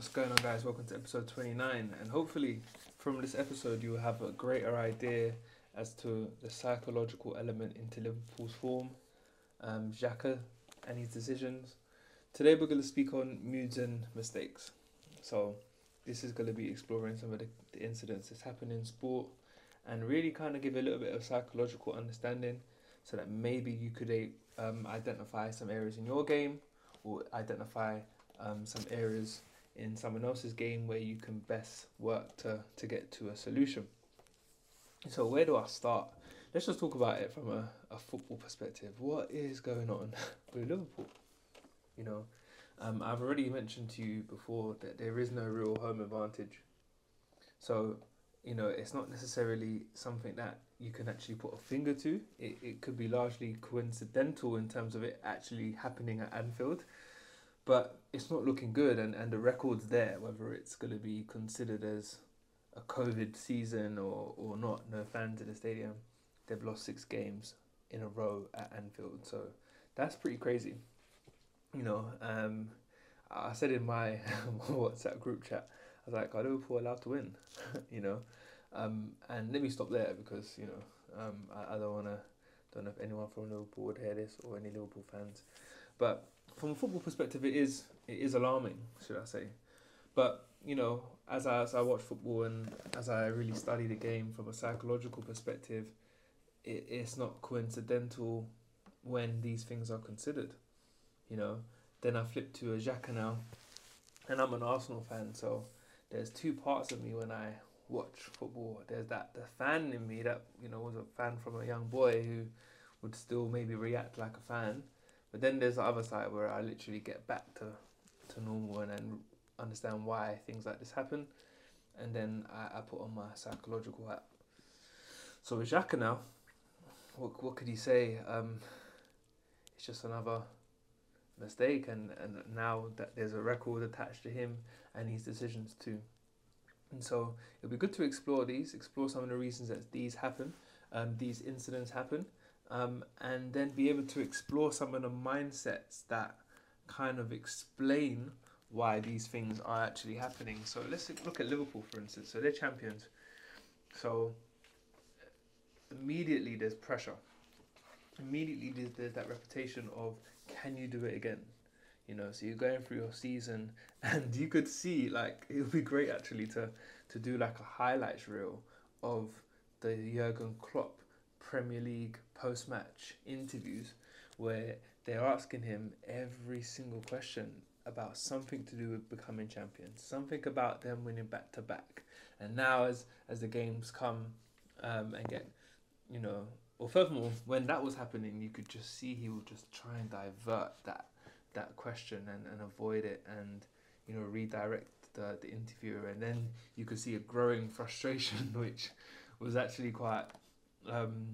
What's going on, guys? Welcome to episode 29. And hopefully, from this episode, you will have a greater idea as to the psychological element into Liverpool's form, um, Xhaka and his decisions. Today, we're going to speak on moods and mistakes. So, this is going to be exploring some of the, the incidents that's happened in sport and really kind of give a little bit of psychological understanding so that maybe you could um, identify some areas in your game or identify um, some areas in someone else's game where you can best work to, to get to a solution. So, where do I start? Let's just talk about it from a, a football perspective. What is going on with Liverpool? You know, um, I've already mentioned to you before that there is no real home advantage. So, you know, it's not necessarily something that you can actually put a finger to. It, it could be largely coincidental in terms of it actually happening at Anfield but it's not looking good, and, and the record's there, whether it's going to be considered as a COVID season or, or not. No fans in the stadium. They've lost six games in a row at Anfield, so that's pretty crazy. You know, um, I said in my WhatsApp group chat, I was like, "Are Liverpool allowed to win?" you know, um, and let me stop there because you know um, I, I don't want to. Don't know if anyone from Liverpool would hear this or any Liverpool fans, but from a football perspective, it is it is alarming, should I say? But you know, as I, as I watch football and as I really study the game from a psychological perspective, it, it's not coincidental when these things are considered. You know, then I flip to a Xhaka now, and I'm an Arsenal fan, so there's two parts of me when I watch football. There's that the fan in me that you know was a fan from a young boy who would still maybe react like a fan, but then there's the other side where I literally get back to, to normal and then understand why things like this happen. And then I, I put on my psychological hat. So with Xhaka now, what, what could he say? Um, it's just another mistake and, and now that there's a record attached to him and his decisions too. And so it'll be good to explore these, explore some of the reasons that these happen, um, these incidents happen, um, and then be able to explore some of the mindsets that kind of explain why these things are actually happening. So let's look at Liverpool, for instance. So they're champions. So immediately there's pressure. Immediately there's, there's that reputation of can you do it again? You know, so you're going through your season, and you could see like it would be great actually to to do like a highlights reel of the Jurgen Klopp Premier League post match interviews where they're asking him every single question about something to do with becoming champions, something about them winning back to back. And now, as as the games come um, and get, you know, or furthermore, when that was happening, you could just see he would just try and divert that that question and, and avoid it and you know redirect the, the interviewer and then you could see a growing frustration which was actually quite um,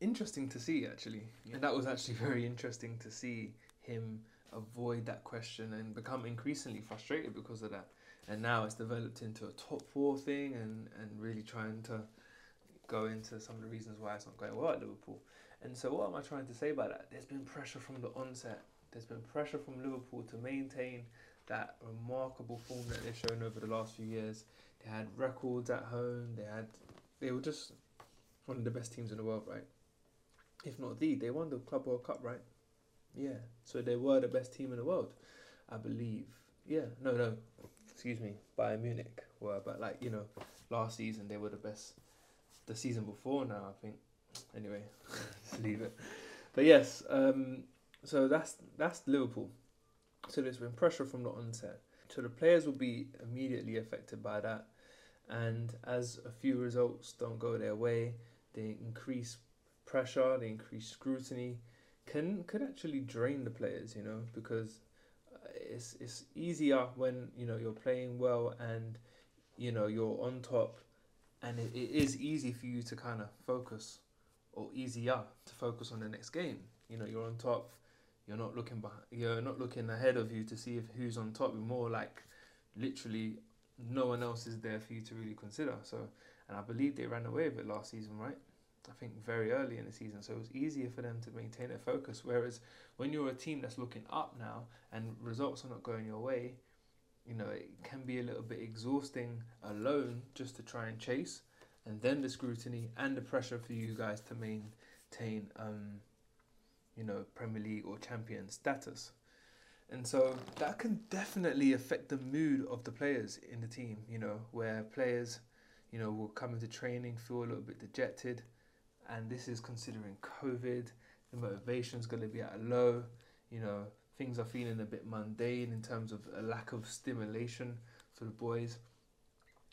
interesting to see actually, and that was actually very interesting to see him avoid that question and become increasingly frustrated because of that. And now it's developed into a top four thing, and and really trying to go into some of the reasons why it's not going well at Liverpool. And so, what am I trying to say by that? There's been pressure from the onset. There's been pressure from Liverpool to maintain that remarkable form that they've shown over the last few years. They had records at home. They had, they were just one of the best teams in the world, right? If not the, they won the Club World Cup, right? Yeah, so they were the best team in the world, I believe. Yeah, no, no, excuse me, Bayern Munich were, but like you know, last season they were the best. The season before now, I think. Anyway, just leave it. But yes, um, so that's that's Liverpool. So there's been pressure from the onset. So the players will be immediately affected by that, and as a few results don't go their way, the increased pressure, the increased scrutiny can could actually drain the players, you know, because uh, it's it's easier when you know you're playing well and you know you're on top, and it, it is easy for you to kind of focus, or easier to focus on the next game. You know, you're on top. You're not looking behind. You're not looking ahead of you to see if who's on top. You're more like, literally, no one else is there for you to really consider. So, and I believe they ran away with it last season, right? I think very early in the season, so it was easier for them to maintain their focus. Whereas when you're a team that's looking up now and results are not going your way, you know it can be a little bit exhausting alone just to try and chase, and then the scrutiny and the pressure for you guys to maintain, um, you know, Premier League or champion status. And so that can definitely affect the mood of the players in the team, you know, where players, you know, will come into training, feel a little bit dejected. And this is considering COVID, the motivation's going to be at a low, you know, things are feeling a bit mundane in terms of a lack of stimulation for the boys.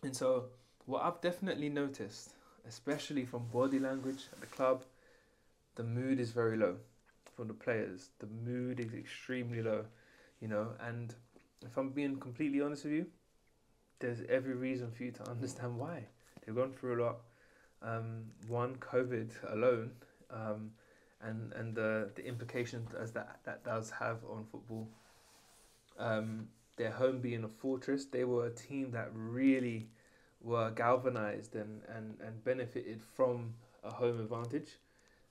And so, what I've definitely noticed, especially from body language at the club, the mood is very low from the players. The mood is extremely low you know. And if I'm being completely honest with you, there's every reason for you to understand why they've gone through a lot. Um, one, COVID alone, um, and and the the implications as that that does have on football. Um, their home being a fortress, they were a team that really were galvanized and, and, and benefited from a home advantage.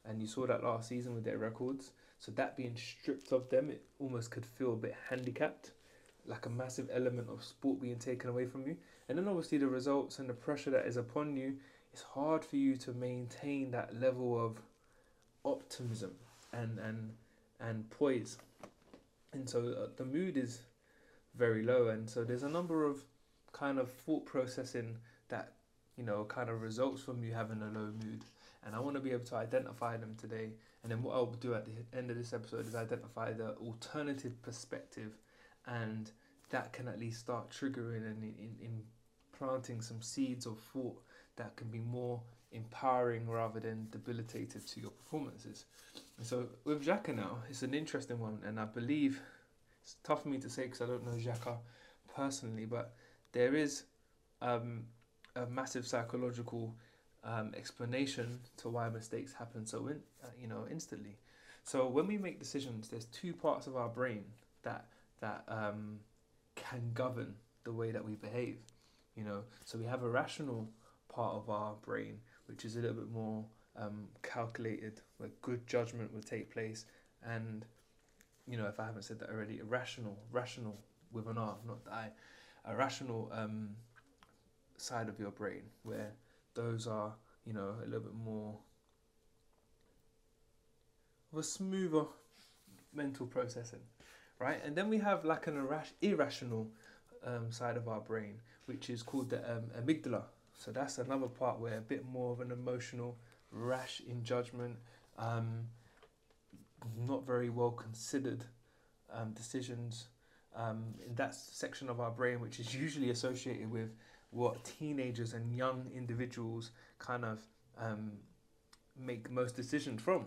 And you saw that last season with their records. So that being stripped of them, it almost could feel a bit handicapped, like a massive element of sport being taken away from you. And then obviously the results and the pressure that is upon you, it's hard for you to maintain that level of optimism and and and poise. And so uh, the mood is very low, and so there's a number of kind of thought processing that you know kind of results from you having a low mood and I want to be able to identify them today. And then what I'll do at the end of this episode is identify the alternative perspective, and that can at least start triggering and in, in, in planting some seeds of thought that can be more empowering rather than debilitative to your performances. And so with Xhaka now, it's an interesting one, and I believe it's tough for me to say because I don't know Xhaka personally, but there is um, a massive psychological um, explanation to why mistakes happen so in, uh, you know instantly. So when we make decisions, there's two parts of our brain that that um, can govern the way that we behave. You know, so we have a rational part of our brain which is a little bit more um, calculated, where good judgment would take place, and you know, if I haven't said that already, irrational, rational with an R, not I, a rational um, side of your brain where those are, you know, a little bit more of a smoother mental processing, right? And then we have like an irrational um, side of our brain, which is called the um, amygdala. So that's another part where a bit more of an emotional, rash in judgment, um, not very well considered um, decisions um, in that section of our brain, which is usually associated with what teenagers and young individuals kind of um, make most decisions from,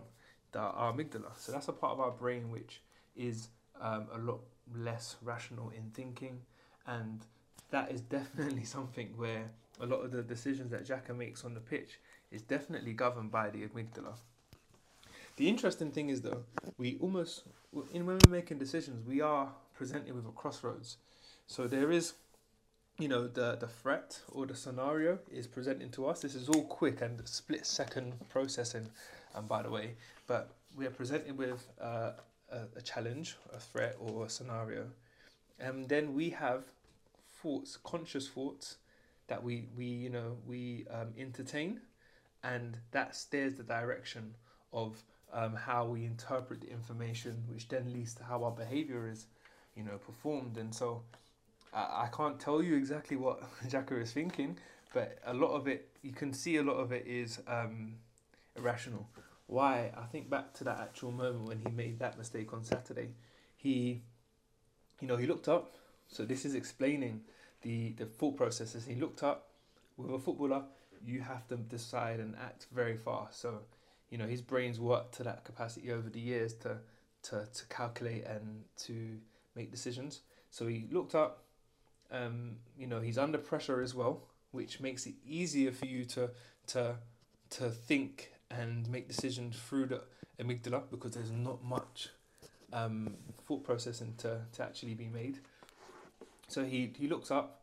the, our amygdala. So that's a part of our brain which is um, a lot less rational in thinking, and that is definitely something where a lot of the decisions that Xhaka makes on the pitch is definitely governed by the amygdala. The interesting thing is though, we almost in when we're making decisions, we are presented with a crossroads. So there is you know the the threat or the scenario is presenting to us. This is all quick and split second processing, um, by the way. But we are presented with uh, a, a challenge, a threat, or a scenario, and then we have thoughts, conscious thoughts that we we you know we um, entertain, and that steers the direction of um, how we interpret the information, which then leads to how our behavior is, you know, performed. And so I, I can't tell you exactly what Xhaka is thinking, but a lot of it, you can see a lot of it is um, irrational. Why? I think back to that actual moment when he made that mistake on Saturday. He, you know, he looked up. So this is explaining the the thought processes. He looked up. With a footballer, you have to decide and act very fast. So, you know, his brain's worked to that capacity over the years to to to calculate and to make decisions. So he looked up, um, you know, he's under pressure as well, which makes it easier for you to to to think and make decisions through the amygdala because there's not much um, thought processing to, to actually be made. So he, he looks up,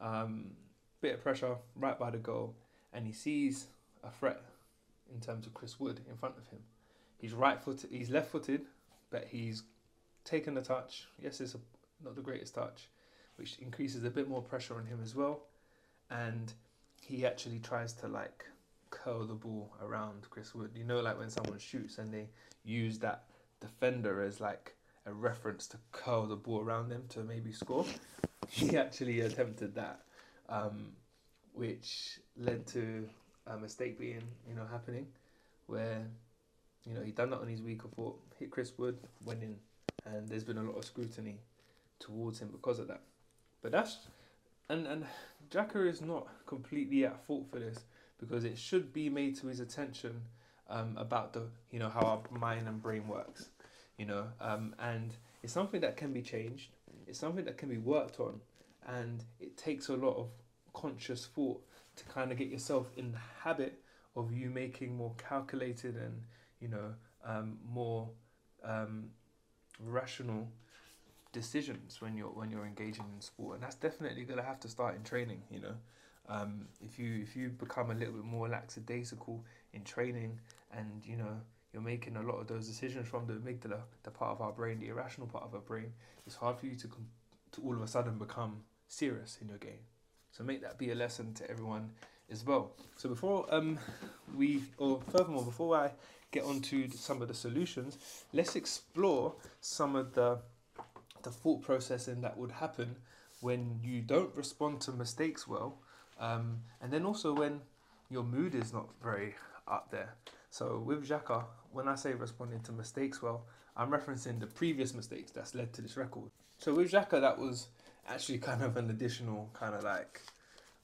um, bit of pressure right by the goal, and he sees a threat in terms of Chris Wood in front of him. He's right footed, he's left footed, but he's taken the touch. Yes, it's a, not the greatest touch, which increases a bit more pressure on him as well. And he actually tries to like curl the ball around Chris Wood. You know, like when someone shoots and they use that defender as like a reference to curl the ball around them to maybe score. He actually attempted that, um, which led to a mistake being you know happening, where you know he done that on his weaker foot, hit Chris Wood, went in, and there's been a lot of scrutiny towards him because of that. But that's and and Xhaka is not completely at fault for this because it should be made to his attention um, about the you know how our mind and brain works, you know, um, and it's something that can be changed. It's something that can be worked on, and it takes a lot of conscious thought to kind of get yourself in the habit of you making more calculated and you know um, more um, rational decisions when you're when you're engaging in sport, and that's definitely gonna have to start in training. You know, um, if you if you become a little bit more lackadaisical in training, and you know you're making a lot of those decisions from the amygdala, the part of our brain, the irrational part of our brain, it's hard for you to com- to all of a sudden become serious in your game. So make that be a lesson to everyone as well. So before um we or furthermore before I get onto some of the solutions, let's explore some of the the thought processing that would happen when you don't respond to mistakes well um, and then also when your mood is not very up there. So with Xhaka, when I say responding to mistakes well, I'm referencing the previous mistakes that's led to this record. So with Xhaka, that was actually kind of an additional kind of like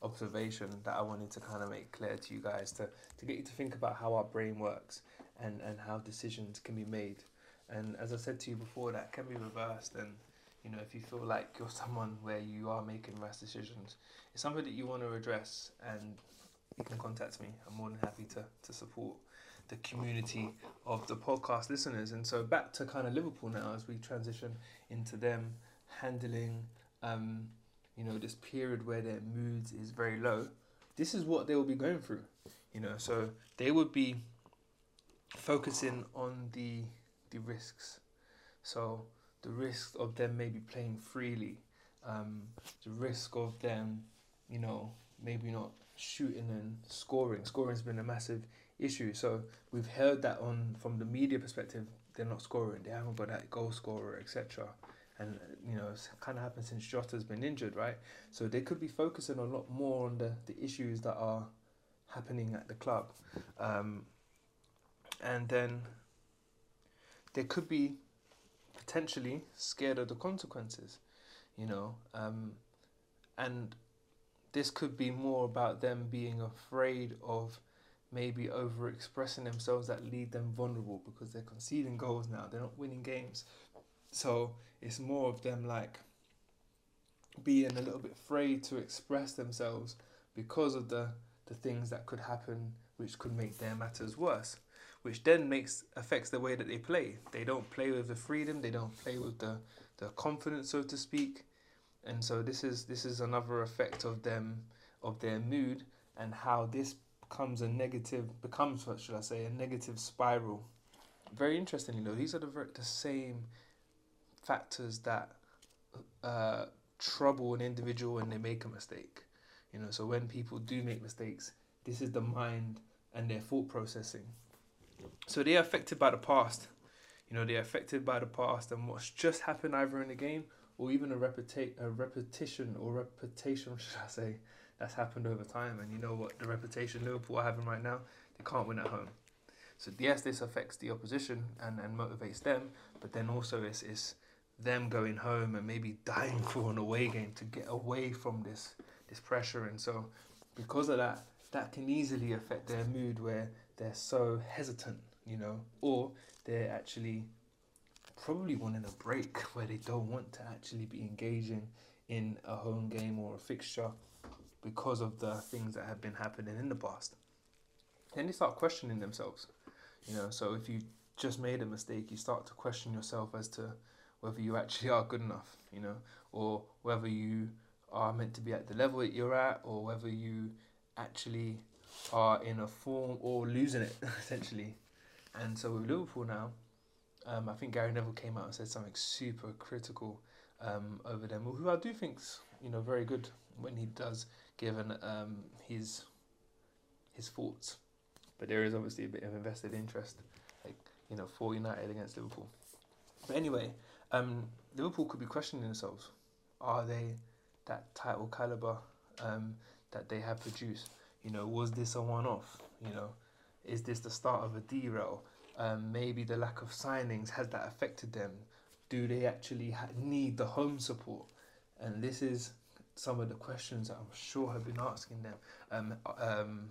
observation that I wanted to kind of make clear to you guys to, to get you to think about how our brain works and, and how decisions can be made. And as I said to you before, that can be reversed and you know, if you feel like you're someone where you are making rash decisions, it's something that you want to address and you can contact me. I'm more than happy to, to support the community of the podcast listeners. And so back to kind of Liverpool now as we transition into them handling, um, you know, this period where their moods is very low. This is what they will be going through, you know. So they would be focusing on the the risks. So the risk of them maybe playing freely, um, the risk of them, you know, maybe not shooting and scoring. Scoring's been a massive issue. So we've heard that on from the media perspective, they're not scoring. They haven't got that goal scorer, etc. And you know, it's kind of happened since Jota's been injured, right? So they could be focusing a lot more on the the issues that are happening at the club, um, and then there could be potentially scared of the consequences, you know, um, and this could be more about them being afraid of maybe over expressing themselves that lead them vulnerable because they're conceding goals now, they're not winning games. So it's more of them like being a little bit afraid to express themselves because of the, the things that could happen which could make their matters worse which then makes affects the way that they play. They don't play with the freedom. They don't play with the the confidence, so to speak. And so this is this is another effect of them of their mood and how this becomes a negative becomes what should I say a negative spiral. Very interestingly though, these are the the same factors that uh, trouble an individual when they make a mistake. You know, so when people do make mistakes, this is the mind and their thought processing so they're affected by the past. You know, they're affected by the past and what's just happened either in the game or even a, repeti- a repetition or reputation, should I say, that's happened over time. And you know what the reputation Liverpool are having right now? They can't win at home. So yes, this affects the opposition and, and motivates them, but then also it's, it's them going home and maybe dying for an away game to get away from this this pressure. And so because of that, that can easily affect their mood where they're so hesitant, you know, or they're actually probably wanting a break where they don't want to actually be engaging in a home game or a fixture because of the things that have been happening in the past. Then they start questioning themselves, you know. So if you just made a mistake, you start to question yourself as to whether you actually are good enough, you know, or whether you are meant to be at the level that you're at, or whether you actually are in a form or losing it essentially. And so with Liverpool now, um, I think Gary Neville came out and said something super critical um, over them, who I do think's you know very good when he does given um, his his thoughts. But there is obviously a bit of invested interest, like you know, for United against Liverpool. But anyway, um, Liverpool could be questioning themselves: Are they that title caliber um, that they have produced? You know, was this a one-off? You know, is this the start of a derail? Um, maybe the lack of signings has that affected them. Do they actually ha- need the home support? And this is some of the questions that I'm sure have been asking them. Um, um,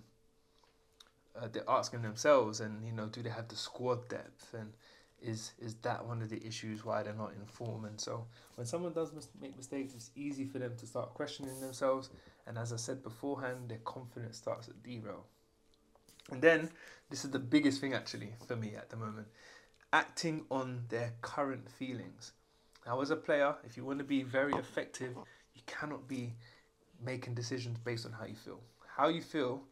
uh, they're asking themselves, and you know, do they have the squad depth? And is is that one of the issues why they're not in form? And so, when someone does mis- make mistakes, it's easy for them to start questioning themselves. And as I said beforehand, their confidence starts to derail. And then, this is the biggest thing actually for me at the moment acting on their current feelings. Now, as a player, if you want to be very effective, you cannot be making decisions based on how you feel. How you feel,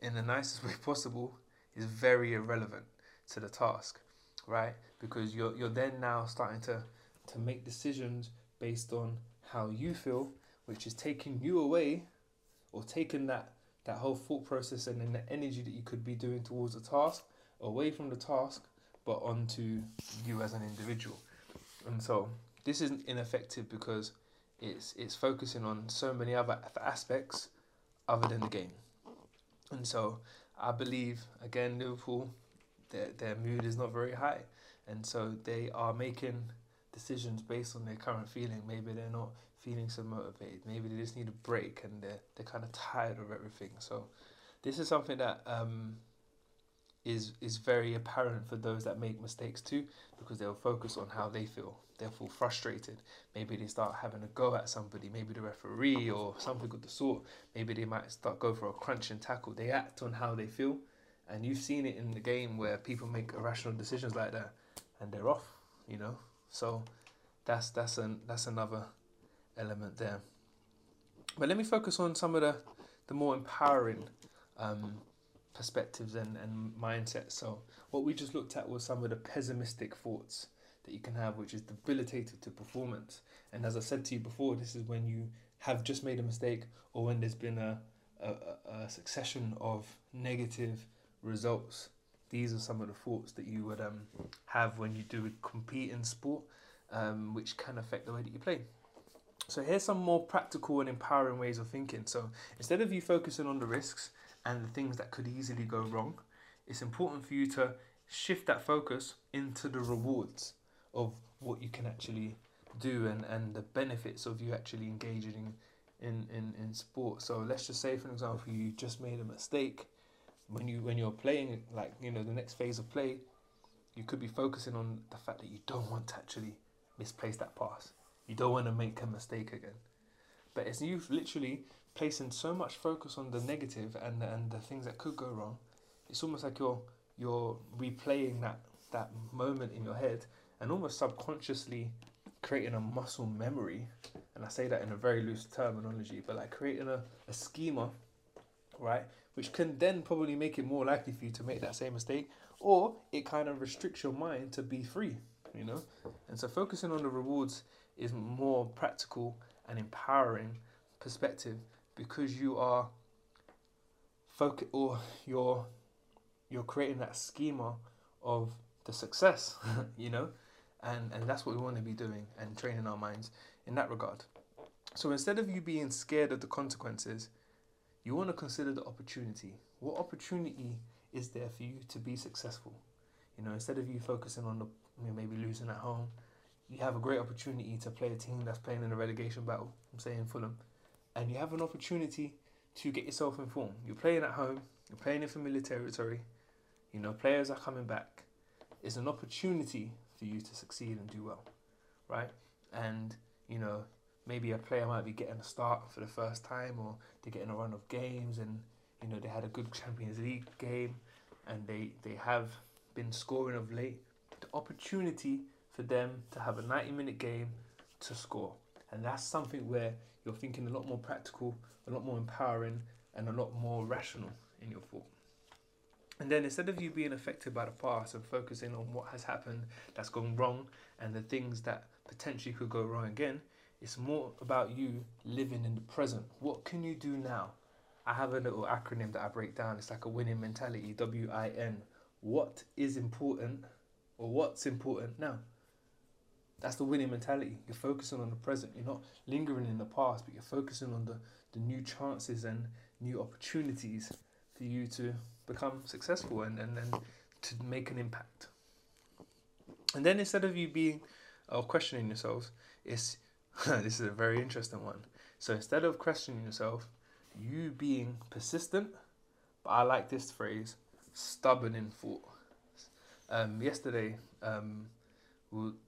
in the nicest way possible, is very irrelevant to the task, right? Because you're you're then now starting to to make decisions based on how you feel, which is taking you away, or taking that that whole thought process and then the energy that you could be doing towards the task away from the task, but onto you as an individual. And so this isn't ineffective because it's it's focusing on so many other aspects other than the game. And so I believe again Liverpool their their mood is not very high. And so they are making decisions based on their current feeling. Maybe they're not feeling so motivated. Maybe they just need a break and they're they're kind of tired of everything. So this is something that um, is is very apparent for those that make mistakes too, because they'll focus on how they feel. They'll feel frustrated. Maybe they start having a go at somebody, maybe the referee or something of the sort. Maybe they might start go for a crunch and tackle. They act on how they feel, and you've seen it in the game where people make irrational decisions like that, and they're off. You know, so that's that's an that's another element there. But let me focus on some of the the more empowering um, perspectives and, and mindsets. So what we just looked at was some of the pessimistic thoughts that you can have, which is debilitated to performance. And as I said to you before, this is when you have just made a mistake or when there's been a, a, a succession of negative results. These are some of the thoughts that you would um, have when you do compete in sport, um, which can affect the way that you play. So here's some more practical and empowering ways of thinking. So instead of you focusing on the risks, and the things that could easily go wrong, it's important for you to shift that focus into the rewards of what you can actually do and, and the benefits of you actually engaging in, in, in in sport. So let's just say for example you just made a mistake when you when you're playing like you know the next phase of play, you could be focusing on the fact that you don't want to actually misplace that pass. You don't want to make a mistake again. But as you literally placing so much focus on the negative and and the things that could go wrong, it's almost like you're you're replaying that that moment in your head and almost subconsciously creating a muscle memory. And I say that in a very loose terminology, but like creating a, a schema, right? Which can then probably make it more likely for you to make that same mistake, or it kind of restricts your mind to be free, you know? And so focusing on the rewards is more practical and empowering perspective because you are focus or you're you're creating that schema of the success, you know, and and that's what we want to be doing and training our minds in that regard. So instead of you being scared of the consequences, you want to consider the opportunity. What opportunity is there for you to be successful? You know, instead of you focusing on the maybe losing at home, you have a great opportunity to play a team that's playing in a relegation battle. I'm saying Fulham and you have an opportunity to get yourself informed. You're playing at home, you're playing in familiar territory, you know, players are coming back. It's an opportunity for you to succeed and do well, right? And, you know, maybe a player might be getting a start for the first time or they're getting a run of games and, you know, they had a good Champions League game and they, they have been scoring of late. The opportunity for them to have a 90 minute game to score. And that's something where you're thinking a lot more practical, a lot more empowering, and a lot more rational in your thought. And then instead of you being affected by the past and focusing on what has happened that's gone wrong and the things that potentially could go wrong again, It's more about you living in the present. What can you do now? I have a little acronym that I break down. It's like a winning mentality, W I N. What is important or what's important now? That's the winning mentality. You're focusing on the present. You're not lingering in the past, but you're focusing on the, the new chances and new opportunities for you to become successful and, and, and to make an impact. And then instead of you being or questioning yourselves, it's this is a very interesting one. So instead of questioning yourself, you being persistent, but I like this phrase, stubborn in thought. Um, yesterday, um,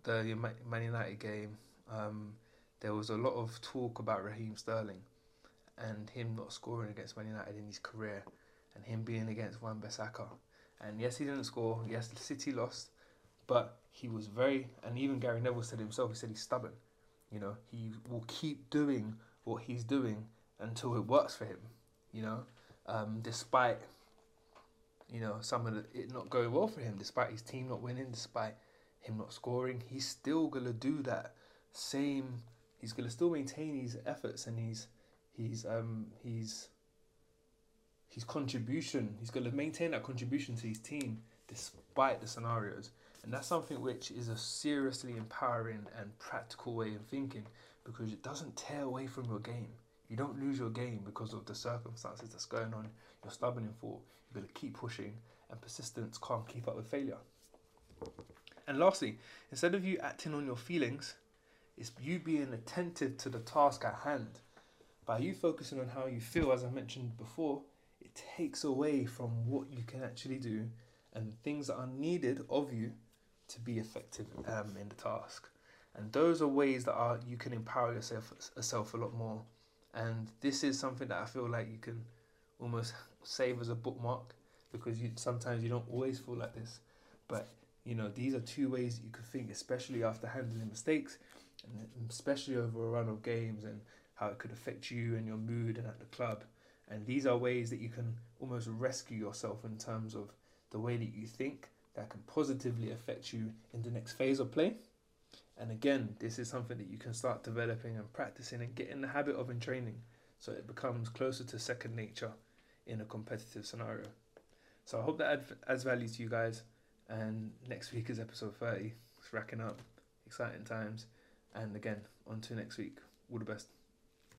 the Man United game, um, there was a lot of talk about Raheem Sterling and him not scoring against Man United in his career and him being against Wan Bissaka. And yes, he didn't score. Yes, the City lost, but he was very. And even Gary Neville said himself. He said he's stubborn. You know, he will keep doing what he's doing until it works for him. You know, um, despite you know some of the, it not going well for him, despite his team not winning, despite him not scoring, he's still gonna do that same. He's gonna still maintain his efforts and his his um his his contribution. He's gonna maintain that contribution to his team despite the scenarios, and that's something which is a seriously empowering and practical way of thinking because it doesn't tear away from your game. You don't lose your game because of the circumstances that's going on. You're stubborn in thought. You're gonna keep pushing, and persistence can't keep up with failure. And lastly, instead of you acting on your feelings, it's you being attentive to the task at hand. By you focusing on how you feel, as I mentioned before, it takes away from what you can actually do and things that are needed of you to be effective um, in the task. And those are ways that are you can empower yourself yourself a lot more. And this is something that I feel like you can almost save as a bookmark because you sometimes you don't always feel like this, but you know, these are two ways you could think, especially after handling mistakes, and especially over a run of games and how it could affect you and your mood and at the club. And these are ways that you can almost rescue yourself in terms of the way that you think that can positively affect you in the next phase of play. And again, this is something that you can start developing and practicing and get in the habit of in training so it becomes closer to second nature in a competitive scenario. So I hope that adds value to you guys. And next week is episode 30. It's racking up. Exciting times. And again, on to next week. All the best.